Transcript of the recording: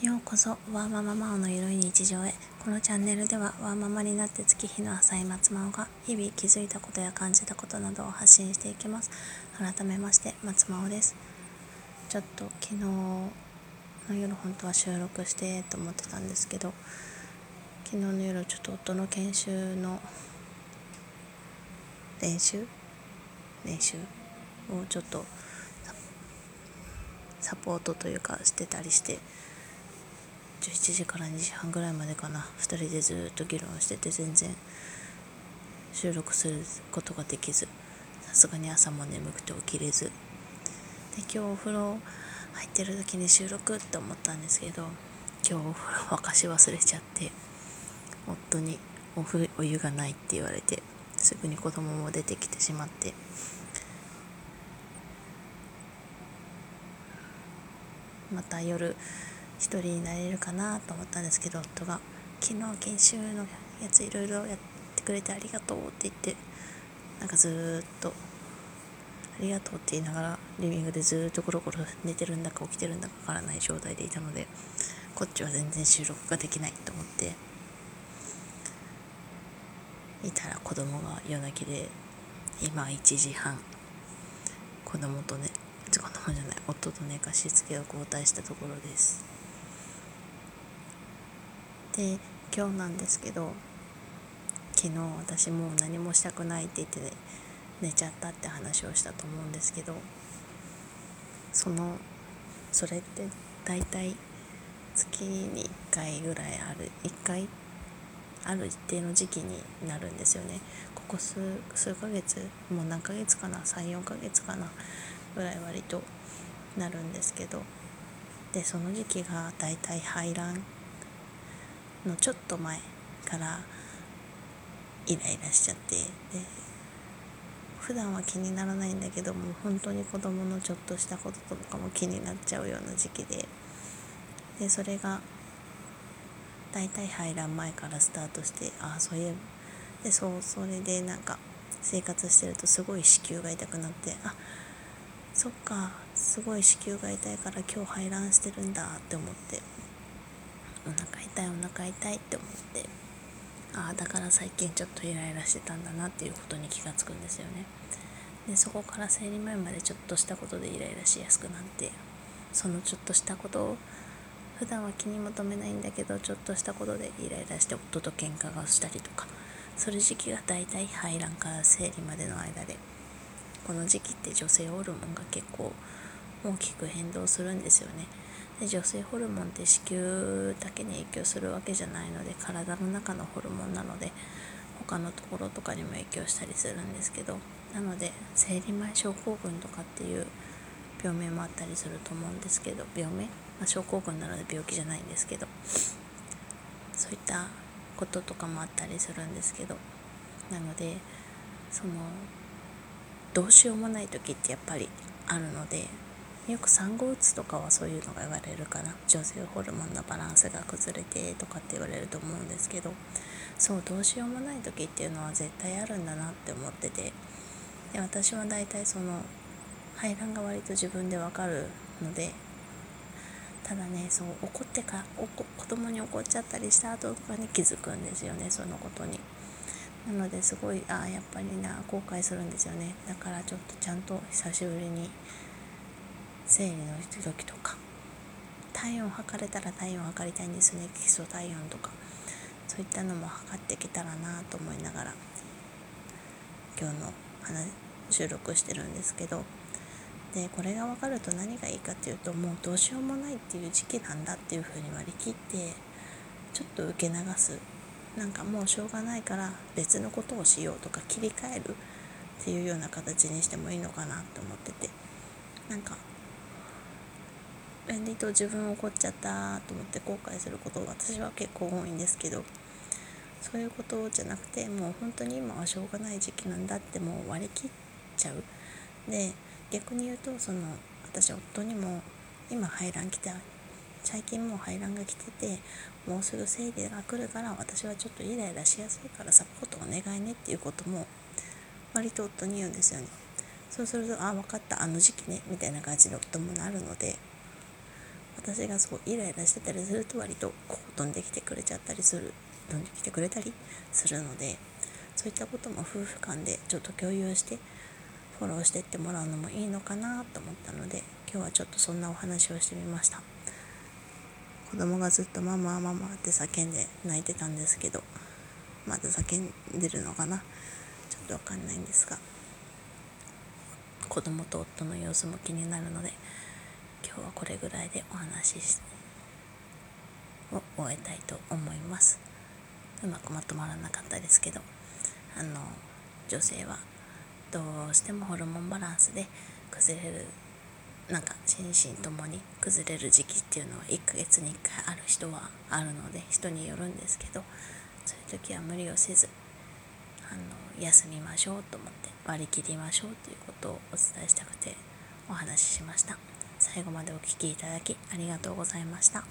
ようこそワーマママオのゆるい日常へ。このチャンネルではワーママになって月日の浅い松真央が日々気づいたことや感じたことなどを発信していきます。改めまして松真央です。ちょっと昨日の夜本当は収録してと思ってたんですけど昨日の夜ちょっと夫の研修の練習？練習？をちょっとサポートというかしてたりして11時から2時半ぐらいまでかな。2人でずっと議論してて全然収録することができず。さすがに朝も眠くて起きれず。で今日お風呂入ってる時に収録って思ったんですけど今日お風呂沸かし忘れちゃって夫にお風お湯がないって言われてすぐに子供も出てきてしまって。また夜一人になれるかなと思ったんですけど夫が「昨日研修のやついろいろやってくれてありがとう」って言ってなんかずっと「ありがとう」って言いながらリビングでずっとゴロゴロ寝てるんだか起きてるんだかわからない状態でいたのでこっちは全然収録ができないと思っていたら子供が夜泣きで今1時半子供とね子供じゃない夫と寝かしつけを交代したところです。で今日なんですけど昨日私もう何もしたくないって言って、ね、寝ちゃったって話をしたと思うんですけどそのそれって大体月に1回ぐらいある1回ある一定の時期になるんですよね。ここ数数ヶ月もう何ヶ月かな34ヶ月かなぐらい割となるんですけどでその時期がだいたい排卵のちょっと前からイライラしちゃってで普段は気にならないんだけども本当に子供のちょっとしたこととかも気になっちゃうような時期ででそれが大体排卵前からスタートしてああそういうでそうそれでなんか生活してるとすごい子宮が痛くなってあそっかすごい子宮が痛いから今日排卵してるんだって思って。お腹痛いお腹痛いって思ってああだから最近ちょっとイライラしてたんだなっていうことに気がつくんですよね。でそこから生理前までちょっとしたことでイライラしやすくなってそのちょっとしたことを普段は気に求めないんだけどちょっとしたことでイライラして夫と喧嘩がしたりとかそれ時期がだいたい排卵から生理までの間でこの時期って女性ホルモンが結構大きく変動するんですよね。で女性ホルモンって子宮だけに影響するわけじゃないので体の中のホルモンなので他のところとかにも影響したりするんですけどなので生理前症候群とかっていう病名もあったりすると思うんですけど病名、まあ、症候群なので病気じゃないんですけどそういったこととかもあったりするんですけどなのでそのどうしようもない時ってやっぱりあるのでよく産後うつとかはそういうのが言われるかな。女性ホルモンのバランスが崩れてとかって言われると思うんですけどそうどうしようもない時っていうのは絶対あるんだなって思ってて。で私は大体その排卵が割と自分でわかるのでただねそう怒ってかおこ子供に怒っちゃったりした後とかに気づくんですよねそのことに。なのですごいああやっぱりな後悔するんですよね。だからちょっとちゃんと久しぶりに生理の時とか体温測れたら体温測りたいんですね。基礎体温とか。そういったのも測ってきたらなと思いながら今日の話収録してるんですけど。でこれが分かると何がいいかっていうともうどうしようもないっていう時期なんだっていうふうに割り切ってちょっと受け流す。なんかもうしょうがないから別のことをしようとか切り替えるっていうような形にしてもいいのかなと思ってて。なんか割と自分怒っちゃったと思って後悔すること私は結構多いんですけどそういうことじゃなくてもう本当に今はしょうがない時期なんだってもう割り切っちゃう。で逆に言うとその私夫にも今排卵来た最近もう排卵が来ててもうすぐ生理が来るから私はちょっとイライラしやすいからサポートお願いねっていうことも割と夫に言うんですよね。そうすると「あ分かったあの時期ね」みたいな感じで夫もなるので私がそうイライラしてたりすると割とこう飛んできてくれちゃったりする飛んできてくれたりするのでそういったことも夫婦間でちょっと共有してフォローしてってもらうのもいいのかなと思ったので今日はちょっとそんなお話をしてみました。子供がずっとママママって叫んで泣いてたんですけどまだ叫んでるのかな？ちょっとわかんないんですが子供と夫の様子も気になるので今日はこれぐらいでお話を終えたいと思います。うまくまとまらなかったですけどあの女性はどうしてもホルモンバランスで崩れるなんか心身ともに崩れる時期っていうのは1ヶ月に1回ある人はあるので人によるんですけどそういう時は無理をせずあの休みましょうと思って割り切りましょうということをお伝えしたくてお話ししました。最後までお聴きいただきありがとうございました。